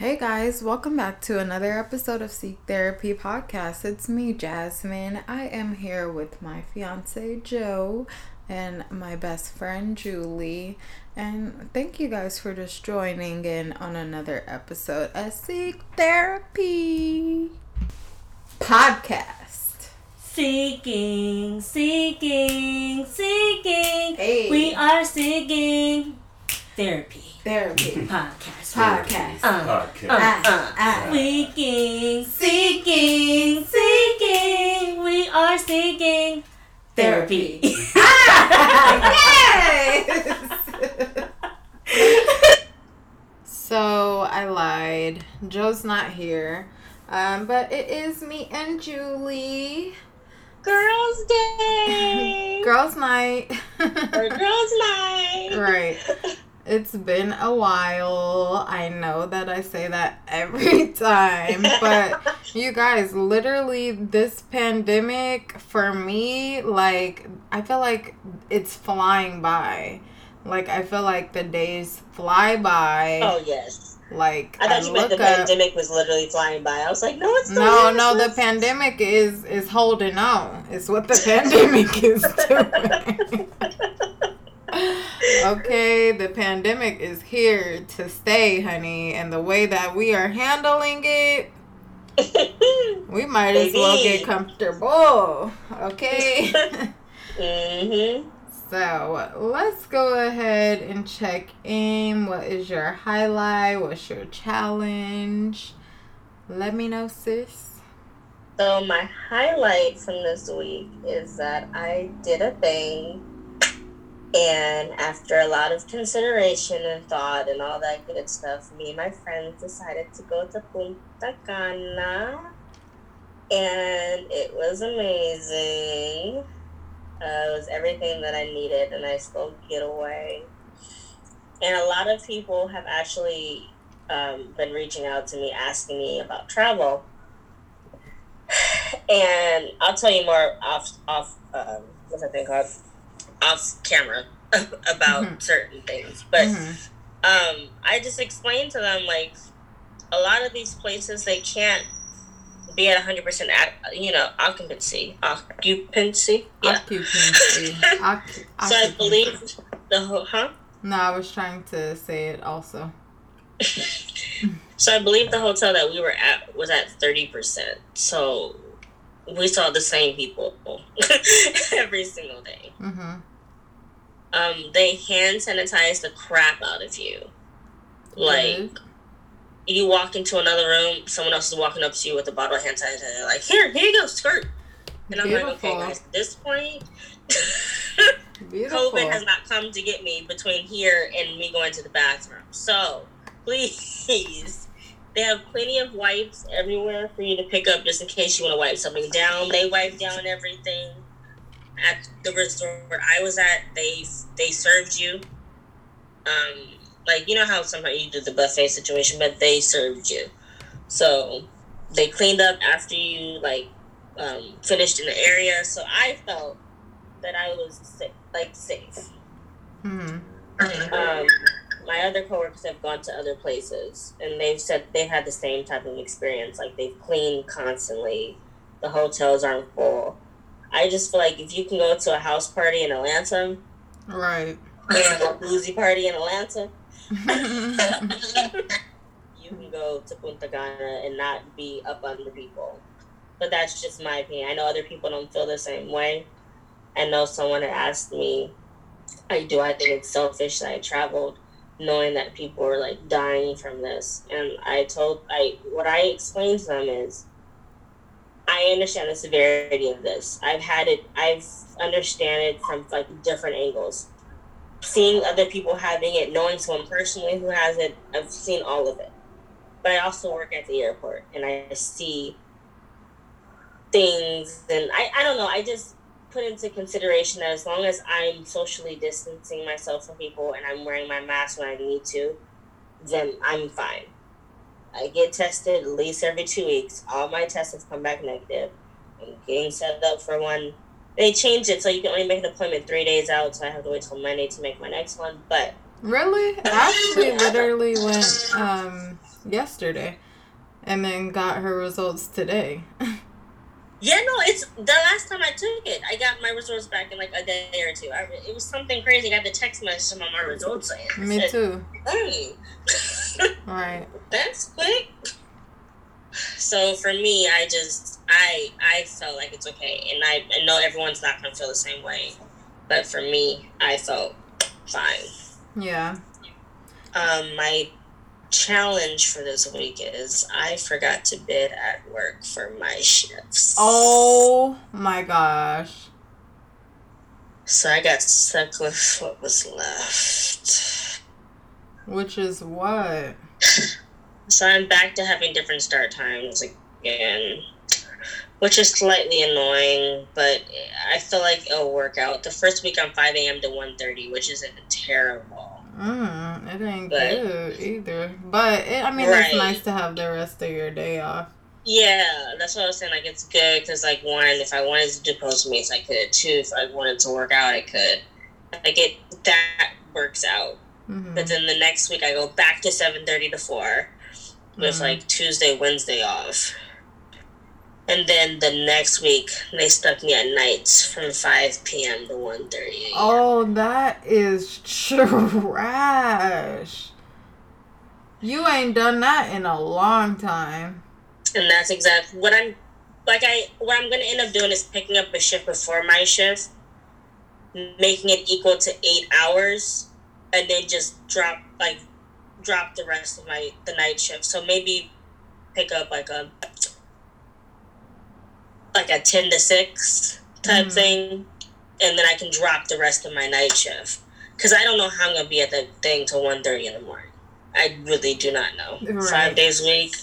Hey guys, welcome back to another episode of Seek Therapy Podcast. It's me, Jasmine. I am here with my fiance, Joe, and my best friend, Julie. And thank you guys for just joining in on another episode of Seek Therapy Podcast. Seeking, seeking, seeking. Hey. We are seeking therapy Therapy podcast. Podcast. Uh, Podcast. uh, Ah, ah. Seeking, seeking, seeking. We are seeking therapy. yes! so I lied. Joe's not here. Um, but it is me and Julie. Girls' Day. Girls' night. or girls' night. right. It's been a while. I know that I say that every time, but you guys, literally, this pandemic for me, like, I feel like it's flying by. Like, I feel like the days fly by. Oh yes. Like, I thought you meant the up- pandemic was literally flying by. I was like, no, it's No, no, the pandemic is is holding on. It's what the pandemic is doing. okay, the pandemic is here to stay, honey, and the way that we are handling it, we might as well get comfortable. Okay. mhm. so let's go ahead and check in. What is your highlight? What's your challenge? Let me know, sis. So my highlight from this week is that I did a thing, and after a lot of consideration and thought and all that good stuff, me and my friends decided to go to Punta Cana, and it was amazing. Uh, it was everything that I needed, a nice little getaway. And a lot of people have actually um, been reaching out to me asking me about travel and I'll tell you more off off um, what's that thing called off camera about Mhm. certain things. But Mhm. um, I just explained to them like a lot of these places they can't be at hundred percent you know occupancy occupancy yeah. Occupancy. Occu- So I believe the ho- huh. No, I was trying to say it also. So I believe the hotel that we were at was at thirty percent. So we saw the same people every single day. Mm-hmm. Um, they hand sanitize the crap out of you. Like you walk into another room, someone else is walking up to you with a bottle of hand sanitizer, like here, here you go, skirt. And I'm like, okay, guys, at this point, COVID has not come to get me between here and me going to the bathroom. So please, they have plenty of wipes everywhere for you to pick up just in case you want to wipe something down. They wipe down everything. At the resort where I was at, they they served you. Um, like you know how sometimes you do the buffet situation, but they served you. So they cleaned up after you like um, finished in the area. So I felt that I was sa- like safe. Mm-hmm. Um, my other coworkers have gone to other places, and they've said they've had the same type of experience. Like they've cleaned constantly. The hotels aren't full. I just feel like if you can go to a house party in Atlanta, Right. or a boozy party in Atlanta, you can go to Punta Cana and not be up under people. But that's just my opinion. I know other people don't feel the same way. I know someone had asked me, I do I think it's selfish that I traveled knowing that people were like dying from this. And I told I what I explained to them is I understand the severity of this. I've had it I've understand it from like different angles seeing other people having it, knowing someone personally who has it, I've seen all of it. But I also work at the airport and I see things and I, I don't know, I just put into consideration that as long as I'm socially distancing myself from people and I'm wearing my mask when I need to, then I'm fine. I get tested at least every two weeks. All my tests have come back negative. I'm getting set up for one they changed it so you can only make an appointment three days out, so I have to wait till Monday to make my next one. But Really? I actually literally went um yesterday, and then got her results today. Yeah, no, it's the last time I took it. I got my results back in like a day or two. I, it was something crazy. I got the text message on my results. Me said, too. Hey, Right. that's quick. So for me, I just I I felt like it's okay, and I, I know everyone's not gonna feel the same way, but for me, I felt fine. Yeah. Um, my challenge for this week is I forgot to bid at work for my shifts. Oh my gosh. So I got stuck with what was left. Which is what? So I'm back to having different start times again, which is slightly annoying, but I feel like it'll work out. The first week I'm 5 a.m. to 1.30, which isn't terrible. Mm, it ain't But- good either. But it, I mean, Right. it's nice to have the rest of your day off. Yeah, that's what I was saying. Like, it's good because, like, one, if I wanted to do Postmates, I could. Two, if I wanted to work out, I could. Like, it that works out. Hmm But then the next week, I go back to 7.30 to 4 with, Mhm. like, Tuesday, Wednesday off. And then the next week, they stuck me at nights from 5 p.m. to 1.30 a.m. Oh, that is trash. You ain't done that in a long time. And that's exactly what I'm like I what I'm gonna end up doing is picking up a shift before my shift, making it equal to eight hours, and then just drop like drop the rest of my the night shift. So maybe pick up like a like a ten to six type Mhm. thing, and then I can drop the rest of my night shift. Cause I don't know how I'm gonna be at the thing till 1.30 in the morning. I really do not know. Right. Five days a week.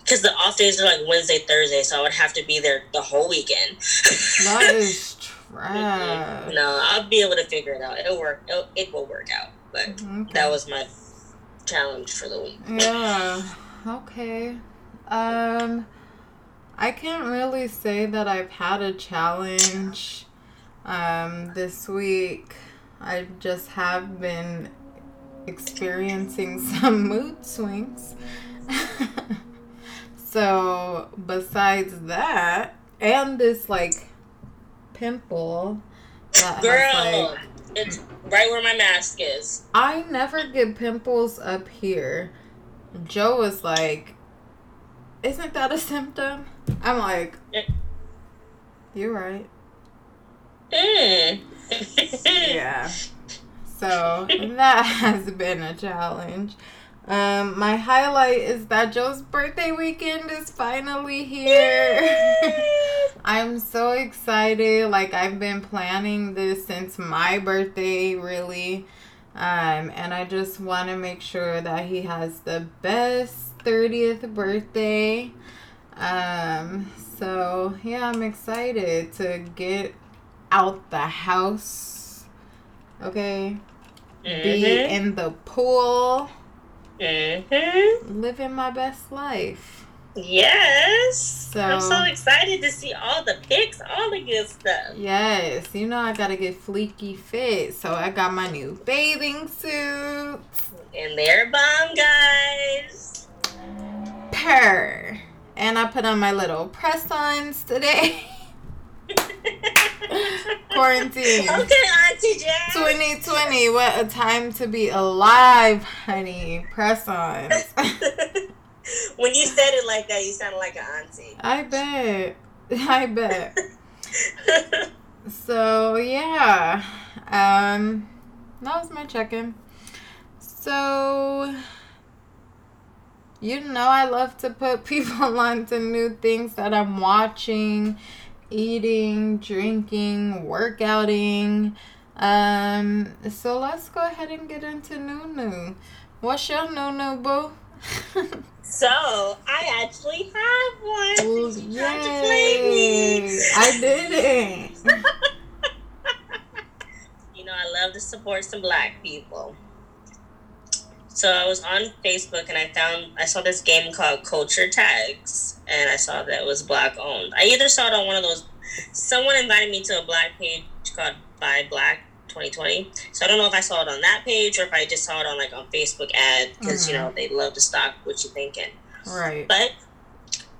Because the off days are like Wednesday, Thursday, so I would have to be there the whole weekend. That is trash. no, I'll be able to figure it out. It'll work. It'll, it will work out. But Okay. that was my challenge for the week. Yeah. Okay. Um I can't really say that I've had a challenge um this week. I just have been experiencing some mood swings. so, besides that and this like pimple that Girl, has like it's right where my mask is. I never get pimples up here. Joe was like, Isn't that a symptom? I'm like, You're right. Yeah. So that has been a challenge. Um, my highlight is that Joe's birthday weekend is finally here. I'm so excited. Like I've been planning this since my birthday, really. Um, and I just want to make sure that he has the best 30th birthday. Um, so yeah, I'm excited to get out the house. Okay. Be Mhm. in the pool, Mhm. living my best life. Yes. So I'm so excited to see all the pics, all the good stuff. Yes, you know I gotta get fleeky fit, so I got my new bathing suit. And they're bomb, guys. Purr. And I put on my little press-ons today. Quarantine. Okay, Auntie Jazz. 2020, what a time to be alive, honey. Press on. when you said it like that, you sounded like an auntie. I bet. I bet. So yeah, um, that was my check-in. So you know, I love to put people onto new things that I'm watching, eating, drinking, workouting. Um, so let's go ahead and get into Nunu. What's your Nunu, boo? So I actually have one. Did you try to play me? I didn't. you know, I love to support some black people. So I was on Facebook and I found I saw this game called Culture Tags, and I saw that it was black owned. I either saw it on one of those. Someone invited me to a black page called Buy Black 2020. So I don't know if I saw it on that page or if I just saw it on like on Facebook ad because you Mhm. know they love to stock what you're thinking. Right. But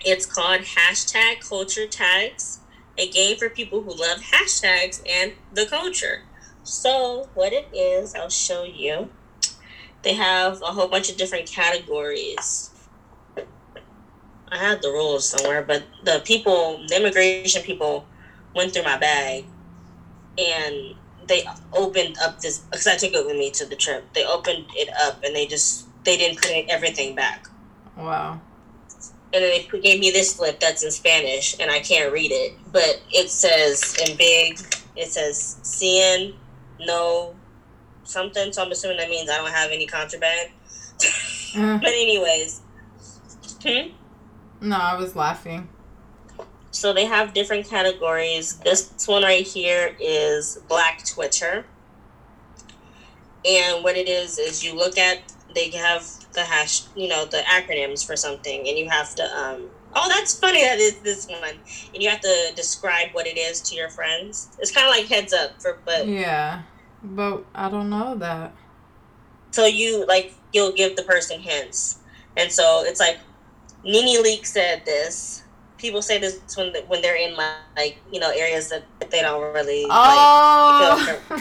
it's called hashtag culture tags, a game for people who love hashtags and the culture. So what it is, I'll show you. They have a whole bunch of different categories. I had the rules somewhere, but the people, the immigration people, went through my bag, and they opened up this because I took it with me to the trip. They opened it up and they just they didn't put everything back Wow. and then they gave me this slip that's in Spanish, and I can't read it, but it says in big, it says "cien no something." So I'm assuming that means I don't have any contraband. Uh, But anyways, hmm? No, I was laughing. so they have different categories. This one right here is Black Twitter, and what it is is you look at they have the hash, you know, the acronyms for something, and you have to um. Oh, that's funny. That is this one, and you have to describe what it is to your friends. It's kind of like heads up for, but Yeah. But I don't know that. so you like you'll give the person hints, and so it's like NeNe Leakes said this. People say this when when they're in like, like you know areas that they don't really like. Oh.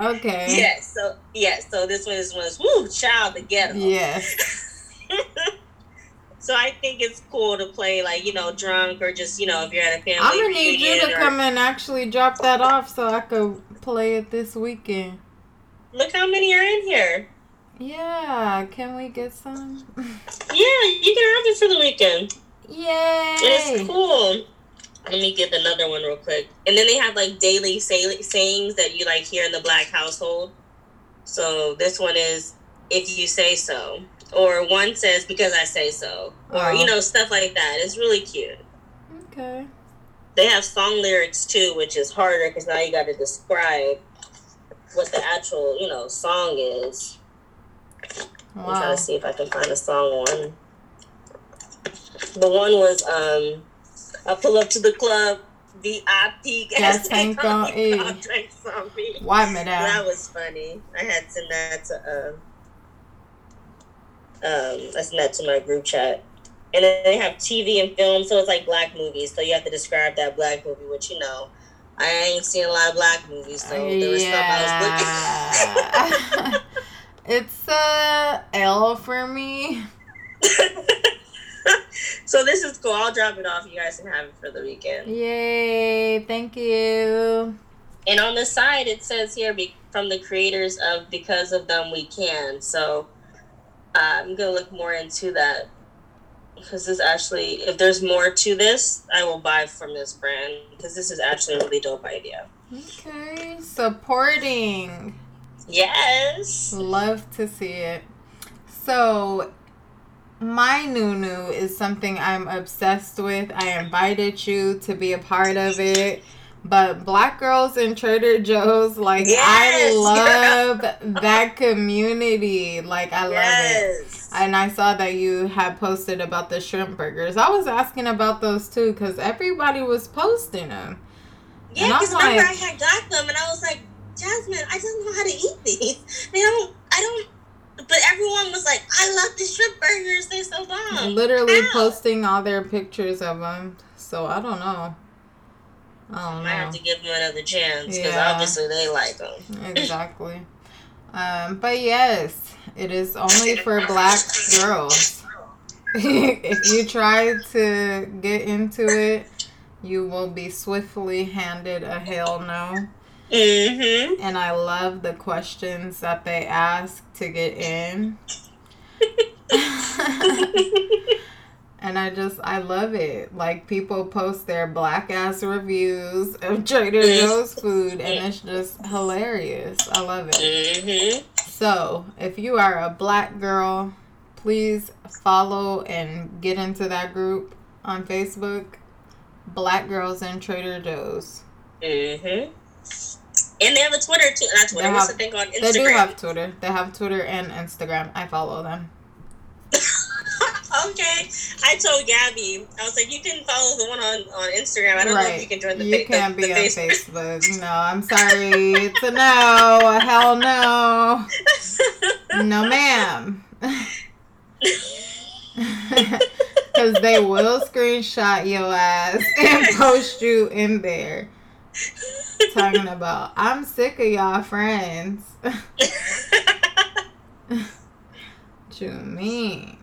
okay. Yes, so yes, so this one is was woo child the ghetto. Yes. So I think it's cool to play like you know drunk or just you know if you're at a family. I'm gonna need you to or- come and actually drop that off so I could play it this weekend. Look how many are in here. Yeah, can we get some? Yeah, you can have it for the weekend. Yay! It's cool. Let me get another one real quick. And then they have like daily say- sayings that you like hear in the black household. So this one is if you say so. Or one says because I say so. Or Oh. you know, stuff like that. It's really cute. Okay. They have song lyrics too, which is harder because now you got to describe what the actual, you know, song is. I'm trying to see if I can find a song one. The one was um I pull up to the club, VIP Gas tank on E. drinks on me. Wipe me That was funny. I had sent that to um um I sent that to my group chat. And then they have TV and film, so it's like black movies. So you have to describe that black movie, which you know, I ain't seen a lot of black movies, so there was stuff I was looking. It's a L for me. so this is cool. I'll drop it off. You guys can have it for the weekend. Yay! Thank you. And on the side, it says here be- from the creators of Because of Them We Can. So uh, I'm gonna look more into that because this actually, if there's more to this, I will buy from this brand because this is actually a really dope idea. Okay, supporting. Yes. Love to see it. So, my Nunu is something I'm obsessed with. I invited you to be a part of it. But Black Girls in Trader Joe's, like, Yes, I love that community. Like, I love it. yes. And I saw that you had posted about the shrimp burgers. I was asking about those too because everybody was posting them. yeah, because remember I had got them and I was like, Jasmine, I don't know how to eat these. They don't. I don't. But everyone was like, I love the shrimp burgers. They're so bomb. Literally Ow. posting all their pictures of them. So I don't know. I don't I have to give them another chance because Yeah. obviously they like them. Exactly. Um, but yes, it is only for black girls. if you try to get into it, you will be swiftly handed a hell no. Mm-hmm. And I love the questions that they ask to get in. and I just, I love it. Like, people post their black ass reviews of Trader Joe's food, and it's just hilarious. I love it. Mm-hmm. So, if you are a black girl, please follow and get into that group on Facebook. Black Girls in Trader Joe's. Mm-hmm. And they have a Twitter too. Not Twitter. They What's have- the thing on Instagram? They do have Twitter. They have Twitter and Instagram. I follow them. okay. I told Gabby, I was like, you can follow the one on, on Instagram. I don't know if you can join the You fa- can't the, be the on Facebook. Facebook. No, I'm sorry. It's a no. Hell no. No, ma'am. Because they will screenshot your ass and post you in there. Talking about, I'm sick of y'all friends. what you mean?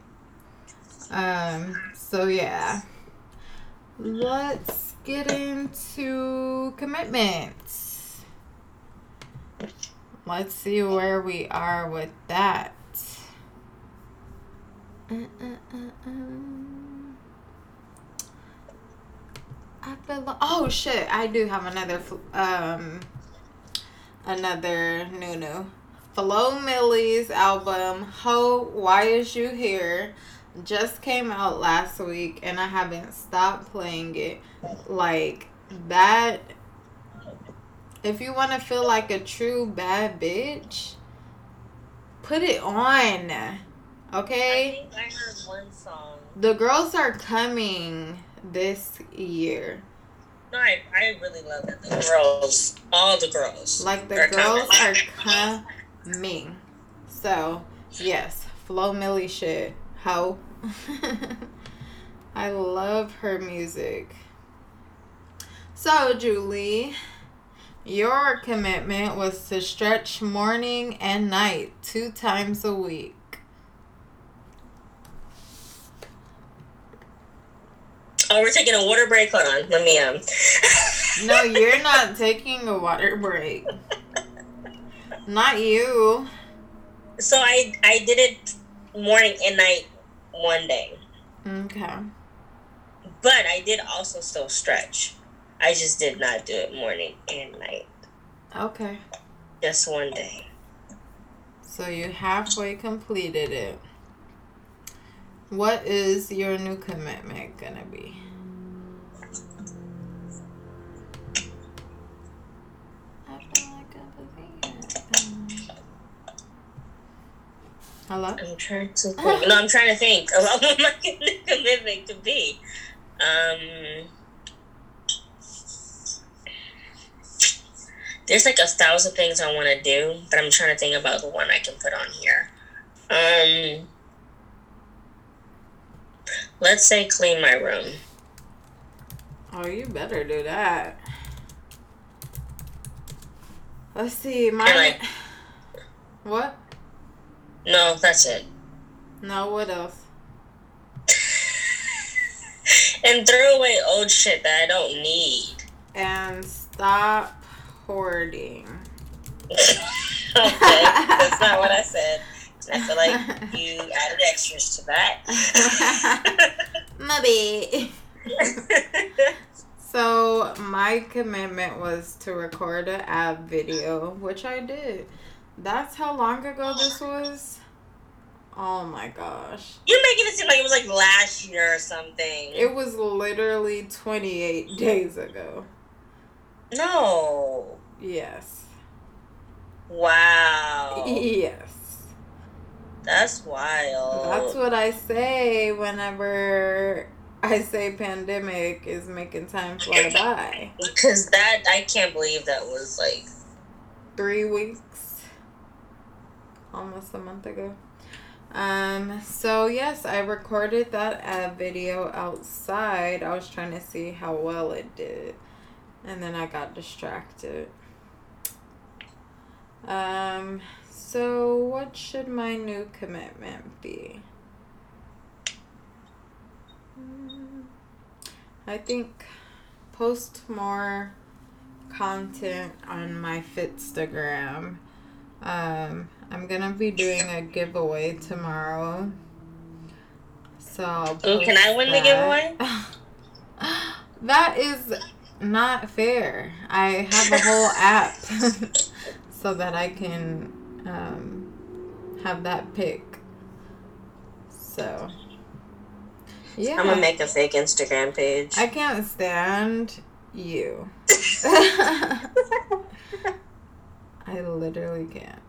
Um, so yeah. Let's get into commitments. Let's see where we are with that. Uh, uh, uh, I feel like, oh shit, I do have another um another new. Flo Milli's album Ho Why Is You Here just came out last week and I haven't stopped playing it. Like that if you want to feel like a true bad bitch, put it on. I Okay? think I heard one song. The girls are coming this year. I, I really love that. The girls, all the girls. Like the are girls coming. are coming. So, yes, Flo Milli shit. How? I love her music. So, Julie, your commitment was to stretch morning and night two times a week. Oh, we're taking a water break. Hold on. Let me um. No, you're not taking a water break. Not you. So I I did it morning and night one day, Okay. but I did also still stretch. I just did not do it morning and night. Okay. Just one day. So you halfway completed it. What is your new commitment gonna be? Hello? I'm trying to think. No, I'm trying to think about what my commitment could be. Um, there's like a thousand things I want to do, but I'm trying to think about the one I can put on here. Um, let's say clean my room. Oh, you better do that. Let's see. My like- what? No, that's it. No. What else? and throw away old shit that I don't need. And stop hoarding. okay, that's not what I said. I feel like you added extras to that. Maybe. So my commitment was to record an app video, which I did. That's how long ago this was. Oh my gosh. You're making it seem like it was like last year or something. It was literally 28 days ago. no. Yes. Wow. Yes. That's wild. That's what I say whenever I say pandemic is making time fly by. Because that, I can't believe that was like. three weeks, almost a month ago. Um, so yes, I recorded that uh, video outside. I was trying to see how well it did, and then I got distracted. Um, so what should my new commitment be? Hmm, I think post more content on my Fitstagram. Um, I'm gonna be doing a giveaway tomorrow. So Ooh, can I win the giveaway? that is not fair. I have a whole app so that I can um, have that pick. So yeah, I'm gonna make a fake Instagram page. I can't stand you. I literally can't.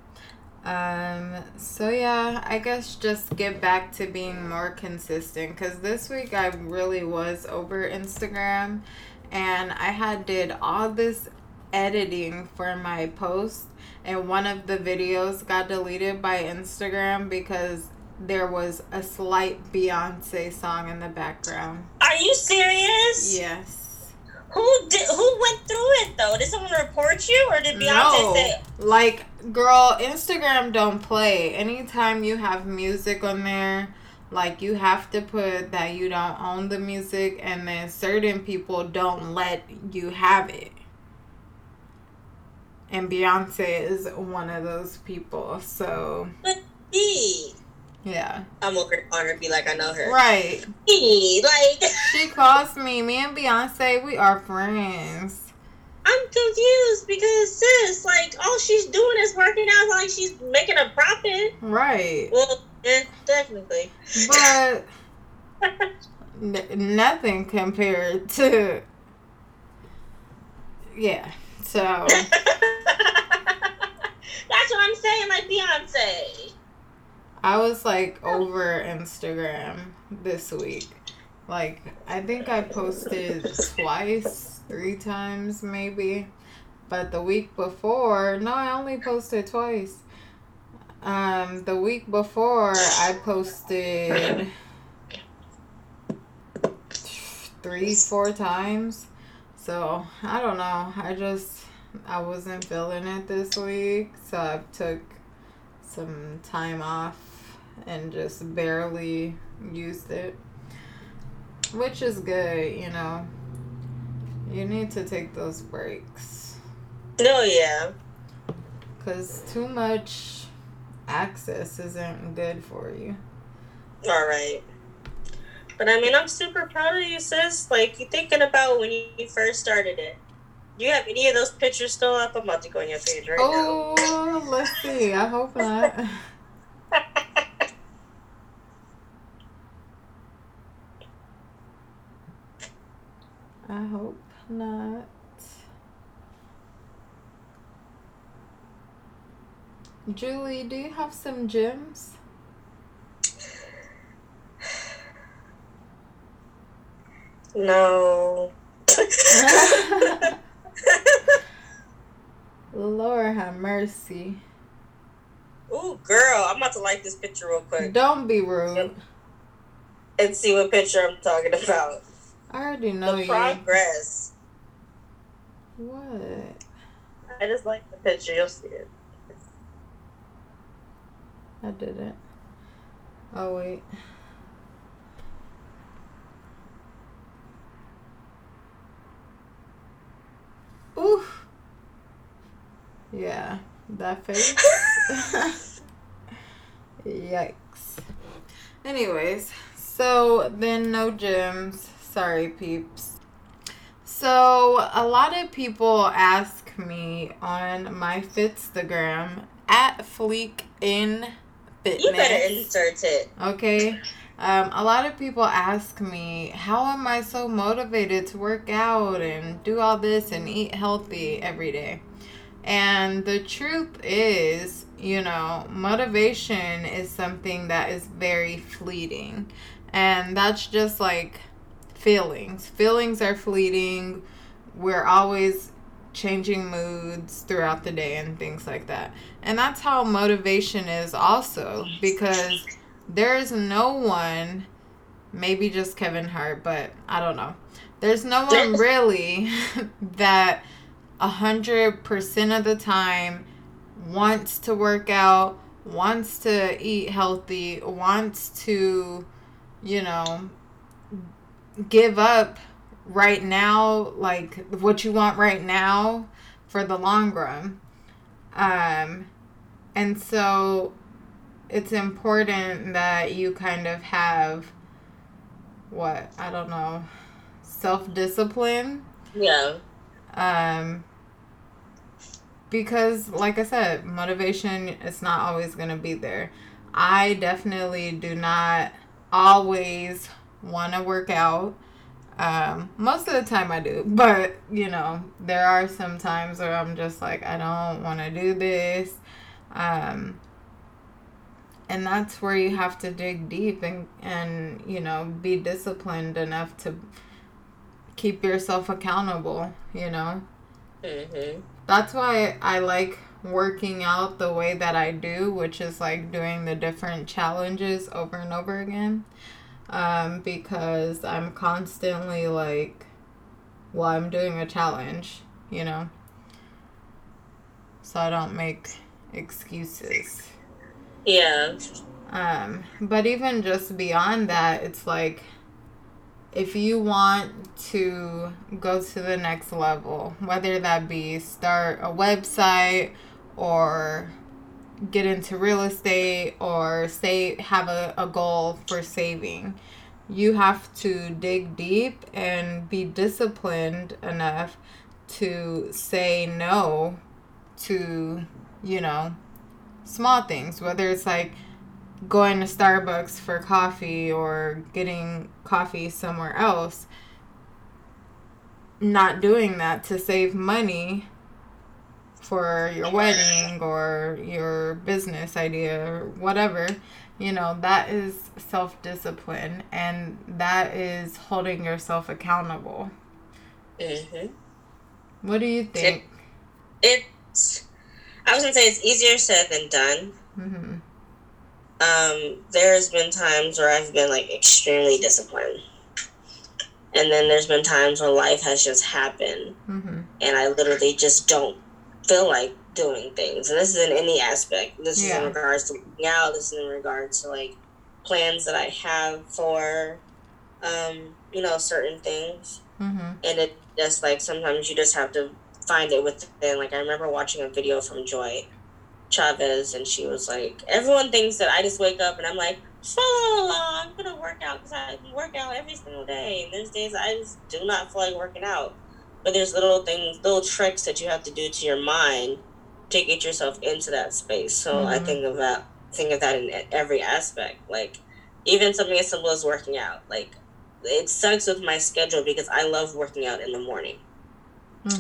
Um, so yeah, I guess just get back to being more consistent because this week I really was over Instagram and I had did all this editing for my post and one of the videos got deleted by Instagram because there was a slight Beyonce song in the background. Are you serious? Yes. Who did? Who went through it though? Did someone report you, or did Beyonce No. say? Like, girl, Instagram don't play. Anytime you have music on there, like you have to put that you don't own the music and then certain people don't let you have it. And Beyonce is one of those people. So, But E, yeah. I'm gonna on her and be like, I know her. Right. Like, She calls me. Me and Beyonce, we are friends. I'm confused because sis, like, all she's doing is working out like she's making a profit. Right. Well, yeah, definitely. But n- nothing compared to. Yeah. So. That's what I'm saying, like Beyonce. I was like over Instagram this week. Like, I think I posted twice, three times maybe. But the week before, no, I only posted twice. Um, the week before, I posted three, four times. So, I don't know. I just, I wasn't feeling it this week. So, I took some time off and just barely used it. Which is good, you know. You need to take those breaks. No, yeah. Because too much access isn't good for you. All right. But I mean, I'm super proud of you, sis. Like, you thinking about when you first started it. Do you have any of those pictures still up? I'm about to go on your page right now? Oh, let's see. I hope not. now. I hope not. Julie, do you have some gems? no. Lord have mercy. Ooh, girl, I'm about to like this picture real quick Don't be rude. and see what picture I'm talking about. I already know the you. progress. What? I just like the picture. You'll see it. I didn't. Oh wait. Oof. Yeah, that face. Yikes. Anyways, so then no gyms. Sorry, peeps. So a lot of people ask me on my Fitstagram at Fleek in Fitness. You better insert it. Okay. Um, a lot of people ask me, how am I so motivated to work out and do all this and eat healthy every day? And the truth is, you know, motivation is something that is very fleeting. And that's just like feelings. Feelings are fleeting. We're always changing moods throughout the day and things like that. And that's how motivation is also because there's no one, maybe just Kevin Hart, but I don't know. There's no one really that a hundred percent of the time wants to work out, wants to eat healthy, wants to, you know, give up right now, like what you want right now for the long run. Um, and so it's important that you kind of have what I don't know self discipline Yeah. um because like I said motivation is not always going to be there I definitely do not always want to work out. Um most of the time I do but you know there are some times where I'm just like I don't want to do this. Um and that's where you have to dig deep and and you know be disciplined enough to keep yourself accountable you know? Mm-hmm. that's why i like working out the way that i do which is like doing the different challenges over and over again um, because i'm constantly like well i'm doing a challenge you know so i don't make excuses Yeah. um, but even just beyond that, it's like if you want to go to the next level, whether that be start a website or get into real estate or say have a, a goal for saving, you have to dig deep and be disciplined enough to say no to, you know, small things, whether it's like going to Starbucks for coffee or getting coffee somewhere else, not doing that to save money for your wedding or your business idea or whatever, you know, that is self discipline and that is holding yourself accountable. Mm-hmm. What do you think? It's. I was gonna say it's easier said than done. hmm Um, there's been times where I've been like extremely disciplined, and then there's been times where life has just happened, hmm and I literally just don't feel like doing things. And this is in any aspect. This is in regards to out. This is in regards to like plans that I have for, um, you know, certain things. hmm and it just like sometimes you just have to find it within like i remember watching a video from joy chavez and she was like everyone thinks that i just wake up and i'm like la, la, i'm gonna work out because i work out every single day and there's days i just do not feel like working out but there's little things little tricks that you have to do to your mind to get yourself into that space so i Mhm. think of that think of that in every aspect like even something as simple as working out like it sucks with my schedule because I love working out in the morning.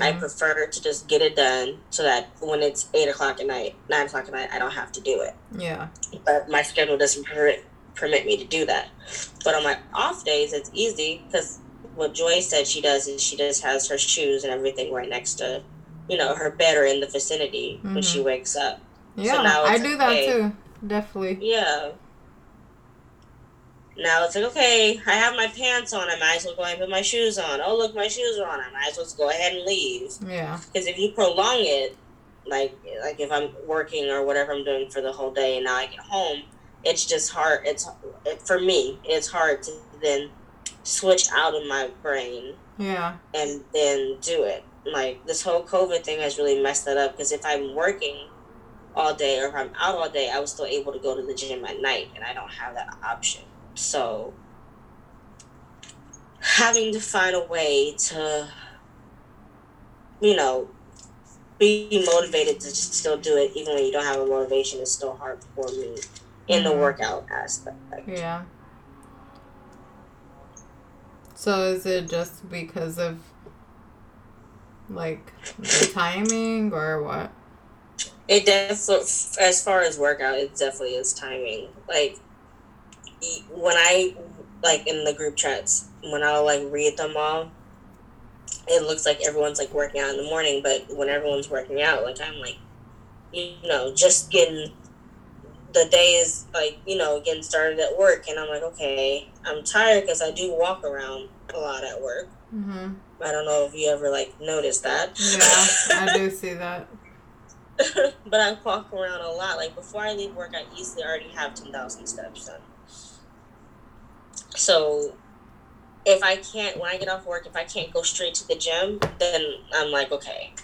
I hmm prefer to just get it done so that when it's eight o'clock at night, nine o'clock at night, I don't have to do it. Yeah. But my schedule doesn't permit permit me to do that. But on my off days, it's easy because what Joy said she does is she just has her shoes and everything right next to, you know, her bed or in the vicinity when she mm-hmm. wakes up. Yeah, now I do that too. Definitely. Yeah. Now it's like, okay, I have my pants on. I might as well go ahead and put my shoes on. Oh, look, my shoes are on. I might as well just go ahead and leave. Yeah. Because if you prolong it, like like if I'm working or whatever I'm doing for the whole day, and now I get home, it's just hard. It's it, for me. It's hard to then switch out of my brain Yeah. and then do it. Like this whole COVID thing has really messed that up. Because if I'm working all day or if I'm out all day, I was still able to go to the gym at night, and I don't have that option. So having to find a way to, you know, be motivated to just still do it, even when you don't have a motivation, is still hard for me in the Mhm. workout aspect. Yeah. So is it just because of like the timing or what? It definitely, as far as workout, it definitely is timing. Like when I like in the group chats, when I like read them all, it looks like everyone's like working out in the morning. But when everyone's working out, like I'm like, you know, just getting the day is like you know getting started at work, and I'm like, okay, I'm tired because I do walk around a lot at work. Mm-hmm. I don't know if you ever like noticed that. Yeah, I do see that. but I walk around a lot. Like before I leave work, I easily already have ten thousand steps done. So, if I can't, when I get off work, if I can't go straight to the gym, then I'm like, okay.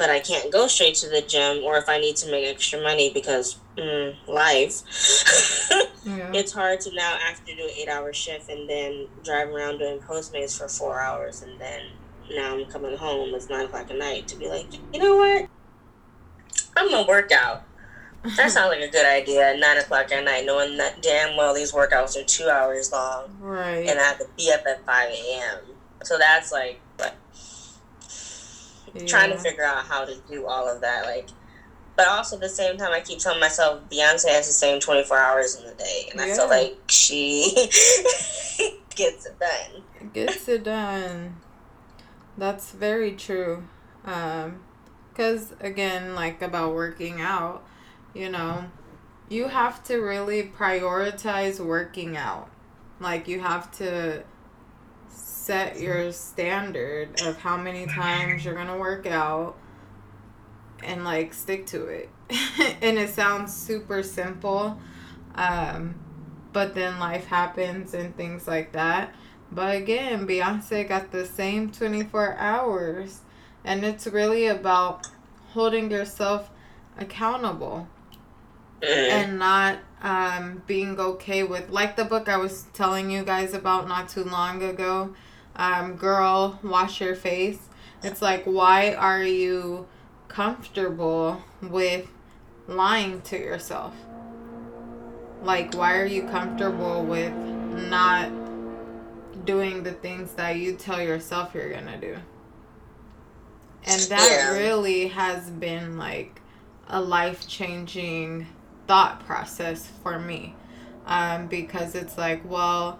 But I can't go straight to the gym, or if I need to make extra money because mm, life, Yeah. it's hard to now after do an eight-hour shift and then drive around doing Postmates for four hours, and then now I'm coming home. It's nine o'clock at night to be like, you know what? I'm gonna work out. That sounds like a good idea. At nine o'clock at night, knowing that damn well these workouts are two hours long, right. and I have to be up at five a.m. So that's like, like trying to figure out how to do all of that. Like, But also at the same time, I keep telling myself Beyonce has the same 24 hours in the day. And I feel like she gets it done. gets it done. That's very true. Um, cause again, like about working out, you know, you have to really prioritize working out. Like you have to set your standard of how many times you're gonna work out and like stick to it. and it sounds super simple. Um, but then life happens and things like that. But again, Beyonce got the same 24 hours. And it's really about holding yourself accountable Mm. and not um, being okay with, like the book I was telling you guys about not too long ago, um, Girl, Wash Your Face. It's like, why are you comfortable with lying to yourself? Like, why are you comfortable with not doing the things that you tell yourself you're gonna do? And that Yeah. really has been like a life changing thought process for me. Um, because it's like, well,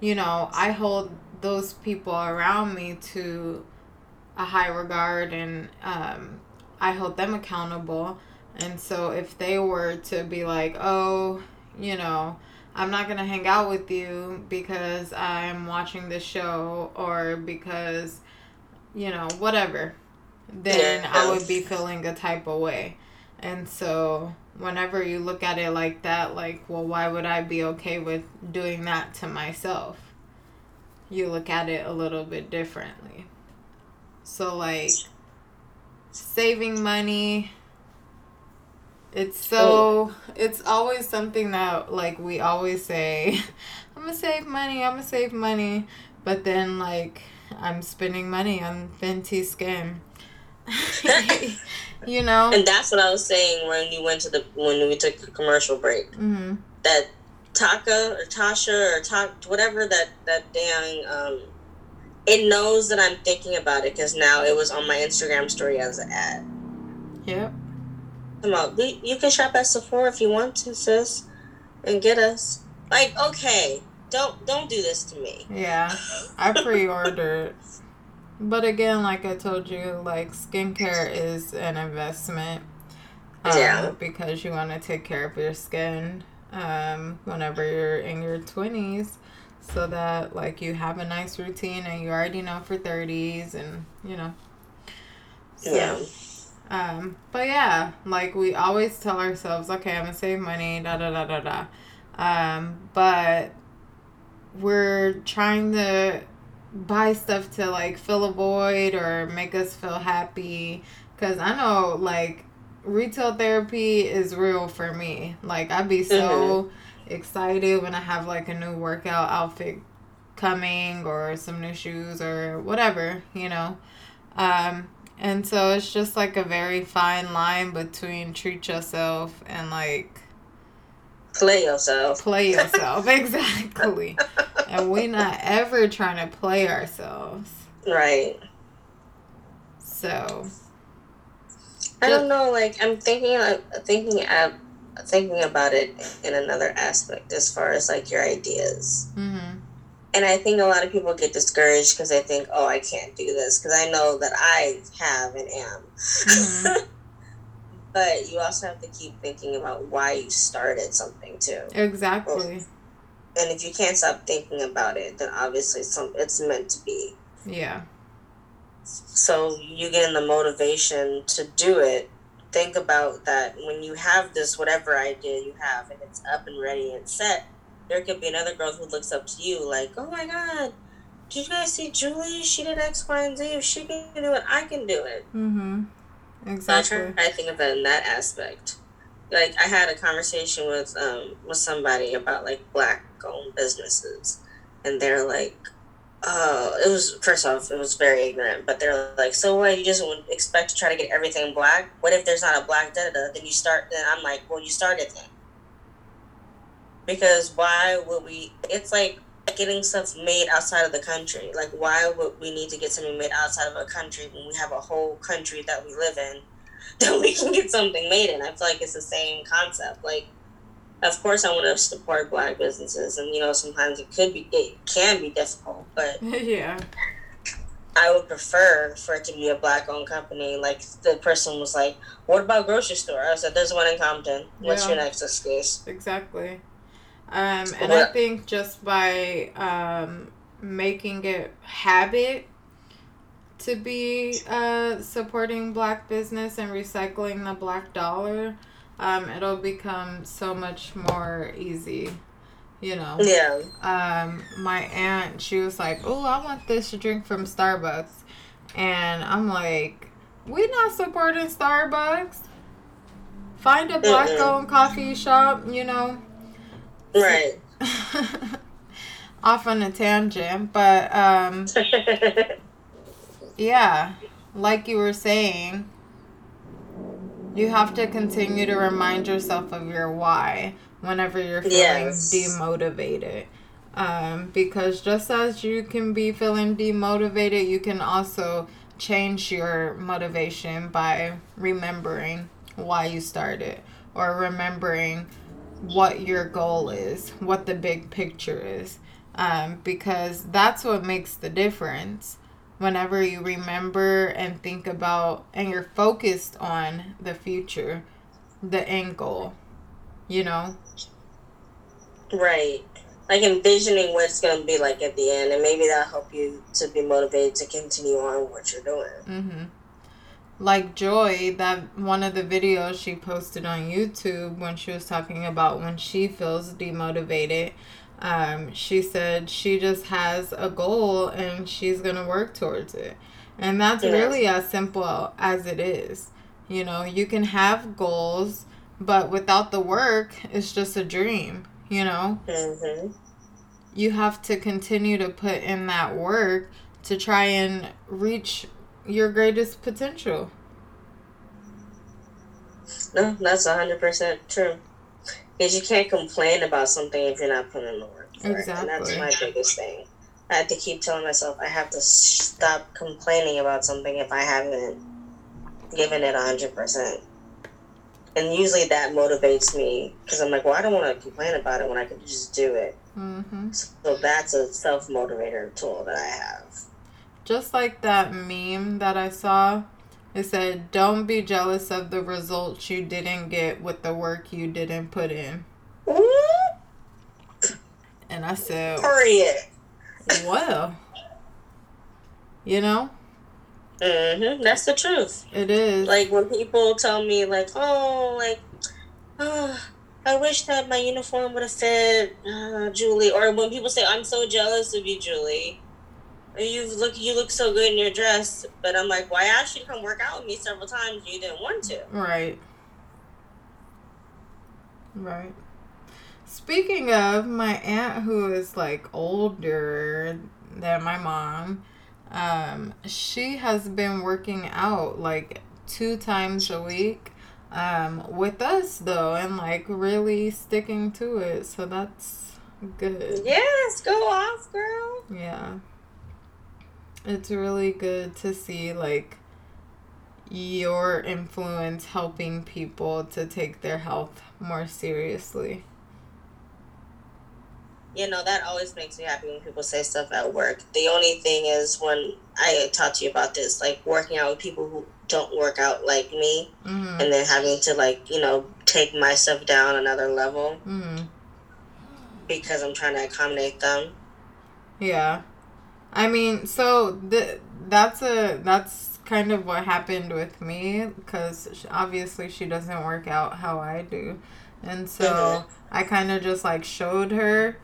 you know, I hold those people around me to a high regard and um, I hold them accountable. And so if they were to be like, oh, you know, I'm not going to hang out with you because I'm watching this show or because, you know, whatever, then Yeah. I would be feeling a type of way. And so whenever you look at it like that, like, well, why would I be okay with doing that to myself? You look at it a little bit differently. So, like, saving money, it's so, it's always something that, like, we always say, I'm gonna save money, I'm gonna save money. But then, like, I'm spending money on Fenty Skin. you know? And that's what I was saying when you went to the when we took the commercial break. hmm That Taka or Tasha or Ta whatever that that dang um, it knows that I'm thinking about it because now it was on my Instagram story as an ad. Yep. Come on, we, you can shop at Sephora if you want to, sis, and get us. Like, okay, don't don't do this to me. Yeah. I pre-ordered. But again, like I told you, like skincare is an investment. Um, Yeah. Because you want to take care of your skin um, whenever you're in your 20s. So that, like, you have a nice routine and you already know for 30s and, you know. So, Yeah. Um, but yeah, like we always tell ourselves, okay, I'm gonna save money, da da da da da. Um, but we're trying to buy stuff to like fill a void or make us feel happy. Cause I know like retail therapy is real for me. Like I'd be so excited when I have like a new workout outfit coming or some new shoes or whatever, you know. Um, and so it's just like a very fine line between treat yourself and like Play yourself. play yourself. exactly. And we're not ever trying to play ourselves. Right. So, I don't know. Like I'm thinking, like thinking, uh, thinking about it in another aspect as far as like your ideas. mhm. And I think a lot of people get discouraged because they think, "Oh, I can't do this," because I know that I have and am. Mhm. but you also have to keep thinking about why you started something too. exactly. And if you can't stop thinking about it, then obviously some it's meant to be. Yeah. So you get in the motivation to do it. Think about that when you have this whatever idea you have and it's up and ready and set, there could be another girl who looks up to you like, Oh my god, did you guys see Julie? She did X, Y, and Z. If she can do it, I can do it. Mhm. So I Exactly. to think of it in that aspect. Like I had a conversation with um with somebody about like black owned businesses, and they're like, "Oh, it was first off, it was very ignorant." But they're like, "So what? You just would expect to try to get everything black? What if there's not a black da da? Then you start. Then I'm like, well, you started then. Because why would we? It's like getting stuff made outside of the country. Like, why would we need to get something made outside of a country when we have a whole country that we live in? that we can get something made in. I feel like it's the same concept. Like, of course, I want to support black businesses, and you know, sometimes it could be, it can be difficult, but yeah. I would prefer for it to be a black owned company. Like the person was like, "What about grocery store?" I said, "There's one in Compton. What's Yeah. your next excuse?" Exactly. Um, and I think just by um, making it habit to be uh, supporting black business and recycling the black dollar, um, it'll become so much more easy. You know, Yeah, um, my aunt, she was like, "Oh, I want this drink from Starbucks," and I'm like, "We not supporting Starbucks. Find a black-owned coffee shop, you know." right. Off on a tangent, but um, yeah, like you were saying, you have to continue to remind yourself of your why whenever you're feeling Yes. demotivated. Um, because just as you can be feeling demotivated, you can also change your motivation by remembering why you started or remembering what your goal is, what the big picture is. Um, because that's what makes the difference whenever you remember and think about and you're focused on the future, the end goal, you know? Right. Like envisioning what it's going to be like at the end, and maybe that'll help you to be motivated to continue on what you're doing. Mm-hmm. Like Joy, that one of the videos she posted on YouTube when she was talking about when she feels demotivated, um, she said she just has a goal and she's gonna work towards it. And that's really as simple as it is. You know, you can have goals, but without the work, it's just a dream, you know? hmm you have to continue to put in that work to try and reach your greatest potential. No, that's 100% true. Because you can't complain about something if you're not putting in the work. It. And that's my biggest thing. I have to keep telling myself I have to stop complaining about something if I haven't given it 100%. And usually that motivates me because I'm like, well, I don't want to complain about it when I can just do it. Mm-hmm. So that's a self motivator tool that I have. Just like that meme that I saw, it said, Don't be jealous of the results you didn't get with the work you didn't put in. And I said, Period. Well, you know, hmm That's the truth. it is. Like when people tell me, like, oh, like, oh, I wish that my uniform would have fit uh, Julie, or when people say, I'm so jealous of you, Julie. You look, you look so good in your dress, but I'm like, why asked you to come work out with me several times? You didn't want to. Right. Right. Speaking of my aunt who is like older than my mom, um, she has been working out like two times a week um, with us though and like really sticking to it. So that's good. Yes, go off, girl. Yeah. It's really good to see like your influence helping people to take their health more seriously. You know that always makes me happy when people say stuff at work. The only thing is when I talk to you about this, like working out with people who don't work out like me, Mhm. and then having to like you know take myself down another level. Mhm. because I'm trying to accommodate them. Yeah. I mean, so th- that's a that's kind of what happened with me cuz obviously she doesn't work out how I do. And so Mhm. I kind of just like showed her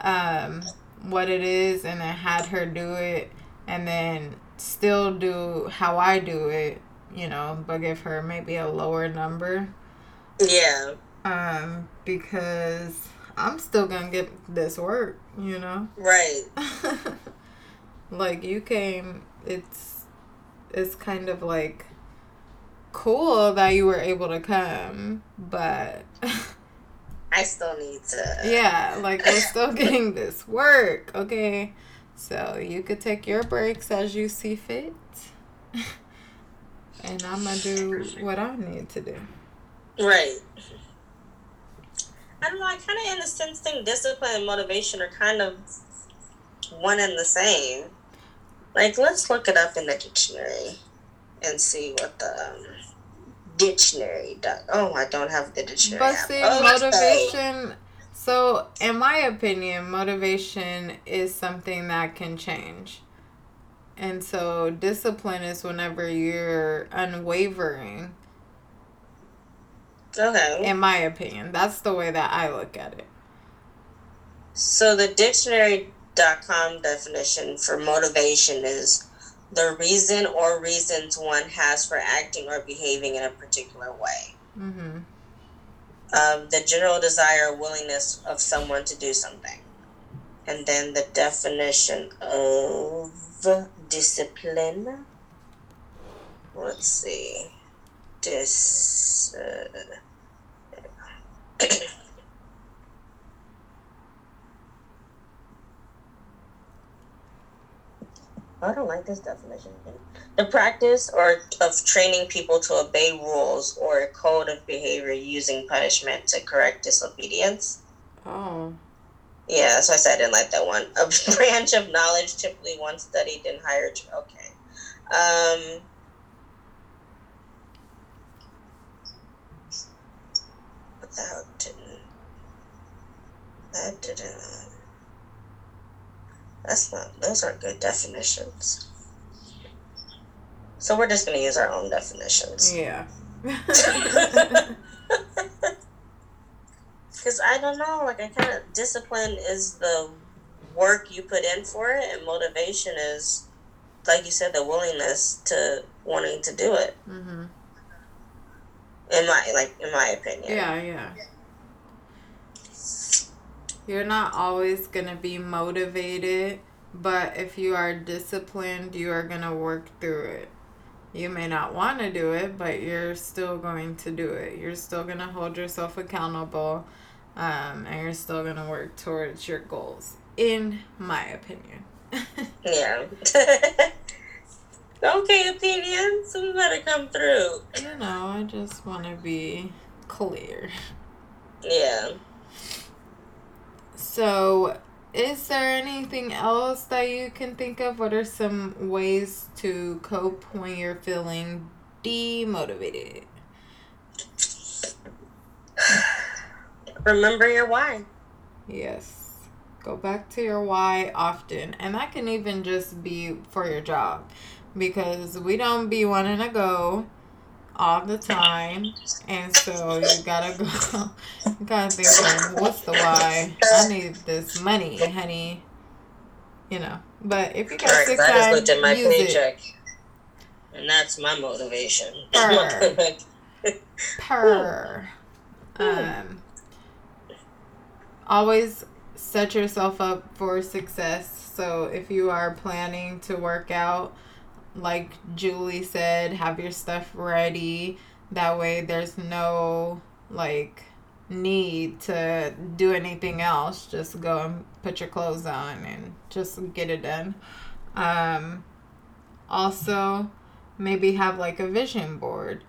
um what it is and then had her do it and then still do how I do it, you know, but give her maybe a lower number Yeah, um because I'm still going to get this work, you know. right. like you came it's it's kind of like cool that you were able to come but I still need to. yeah like we're still getting this work okay so you could take your breaks as you see fit And I'm going to do what I need to do. Right. I don't know. I kind of, in a sense, think discipline and motivation are kind of one and the same. Like, let's look it up in the dictionary and see what the um, dictionary does. Oh, I don't have the dictionary. But app. see, Okay. motivation. So, in my opinion, motivation is something that can change. And so, discipline is whenever you're unwavering, Okay. in my opinion. That's the way that I look at it. So the dictionary.com definition for motivation is the reason or reasons one has for acting or behaving in a particular way. Mm-hmm. Um, the general desire or willingness of someone to do something. And then the definition of discipline. Let's see. Dis. Uh, I don't like this definition. The practice or of training people to obey rules or a code of behavior using punishment to correct disobedience. Oh. Yeah, that's why I said I didn't like that one. A branch of knowledge typically one studied in higher. Okay. Um. That didn't. That didn't. That's not. Those aren't good definitions. So we're just gonna use our own definitions. Yeah. Because I don't know, like I kind of discipline is the work you put in for it, and motivation is, like you said, the willingness to wanting to do it. mm-hmm. In my like, in my opinion. Yeah, yeah. You're not always going to be motivated, but if you are disciplined, you are going to work through it. You may not want to do it, but you're still going to do it. You're still going to hold yourself accountable, um, and you're still going to work towards your goals, in my opinion. Yeah. okay, opinions. We better come through. you know, I just want to be clear. Yeah. So, is there anything else that you can think of? What are some ways to cope when you're feeling demotivated? Remember your why. Yes. Go back to your why often. And that can even just be for your job. Because we don't be wanting to go all the time. And so you gotta go. you gotta think what's the why? I need this money, honey. You know. But if you got six I just time, looked at my use it. And that's my motivation. Sure. Per. Um, always set yourself up for success. So if you are planning to work out, like Julie said, have your stuff ready. That way there's no like need to do anything else. Just go and put your clothes on and just get it done. Um, also, maybe have like a vision board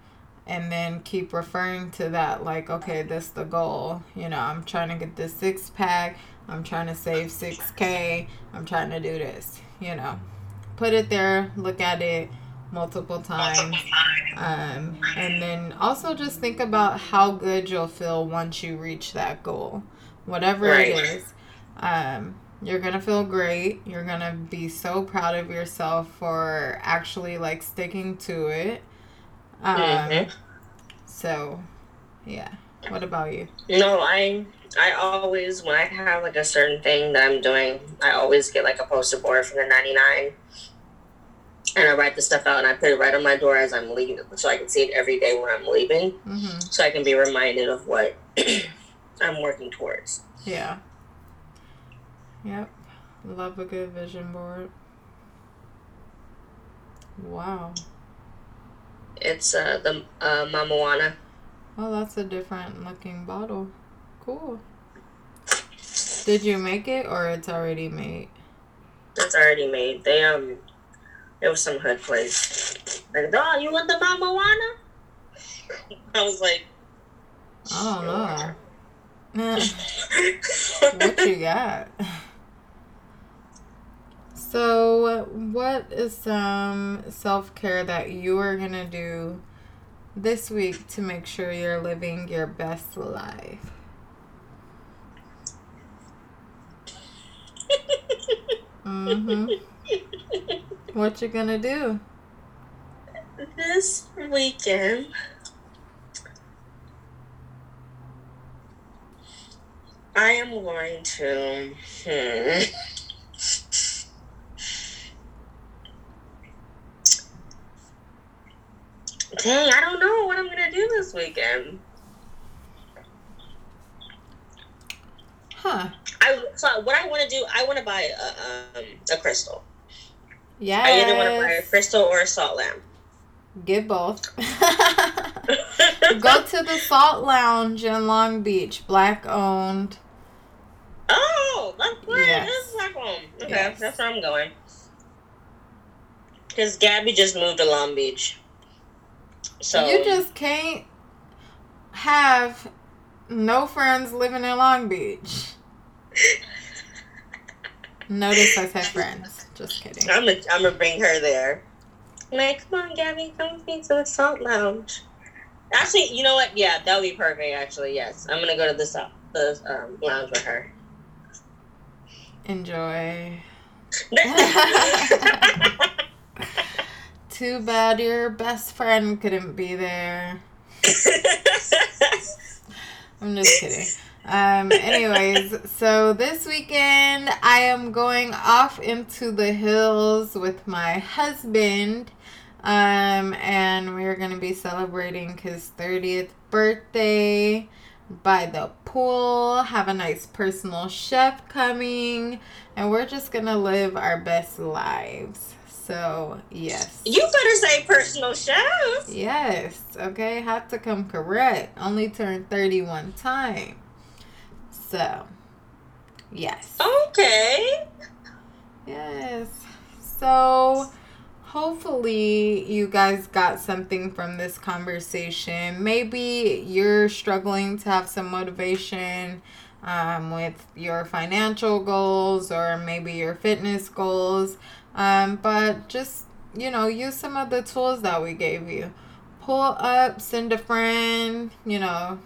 and then keep referring to that like okay this the goal you know i'm trying to get this six pack i'm trying to save 6k i'm trying to do this you know put it there look at it multiple times um, and then also just think about how good you'll feel once you reach that goal. Whatever Right. it is um, you're gonna feel great. You're gonna be so proud of yourself for actually like sticking to it. Um, Mhm. so yeah. What about you? No, I I always when I have like a certain thing that I'm doing, I always get like a poster board from the 99 and I write the stuff out and I put it right on my door as I'm leaving so I can see it every day when I'm leaving mm-hmm. so I can be reminded of what I'm working towards. yeah yep love a good vision board wow It's uh the uh Mamajuana. Oh, that's a different looking bottle. Cool. Did you make it or it's already made? It's already made. They um it was some hood place Like, oh, you want the Mama Juana? I was like, oh don't what you got? So, what is some self care that you are gonna do this week to make sure you're living your best life? Mm-hmm. What you gonna do? this weekend, I am going to. Hmm, dang, I don't know what I'm gonna do this weekend. Huh? I so what I want to do. I want to buy a um, a crystal. Yeah. I either want to buy a crystal or a salt lamp. Get both. Go to the Salt Lounge in Long Beach, black owned. Oh, that's great. Yes. That's black home. Okay, Yes. that's where I'm going. Because Gabby just moved to Long Beach. So You just can't have no friends living in Long Beach. Notice I said friends. Just kidding. I'm gonna I'm gonna bring her there. Like, come on, Gabby, come with me to the Salt Lounge. Actually, you know what? Yeah, that would be perfect. Actually, yes, I'm gonna go to the Salt the um, lounge with her. Enjoy. Too bad your best friend couldn't be there. I'm just kidding. Um, anyways, so this weekend I am going off into the hills with my husband. Um, and we're gonna be celebrating his 30th birthday by the pool, have a nice personal chef coming, and we're just gonna live our best lives. So, yes. you better say personal chef. Yes, okay, have to come correct. Only turned 31 time. So, yes. Okay. Yes. So, hopefully, you guys got something from this conversation. Maybe you're struggling to have some motivation um, with your financial goals or maybe your fitness goals. Um, but just, you know, use some of the tools that we gave you. Pull up, send a friend, you know,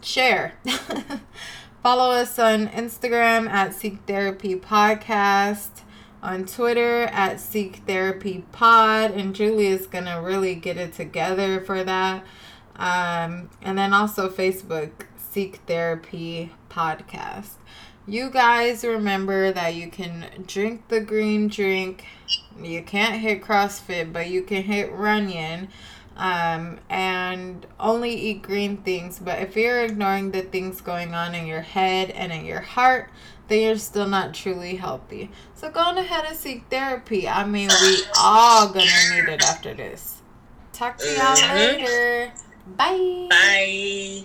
share. Follow us on Instagram at Seek Therapy Podcast, on Twitter at Seek Therapy Pod, and Julia's gonna really get it together for that. Um, and then also Facebook, Seek Therapy Podcast. You guys remember that you can drink the green drink. You can't hit CrossFit, but you can hit Runyon um, and only eat green things. But if you're ignoring the things going on in your head and in your heart, then you're still not truly healthy. So go on ahead and seek therapy. I mean, we all gonna need it after this. Talk to y'all Mhm. later. Bye. Bye.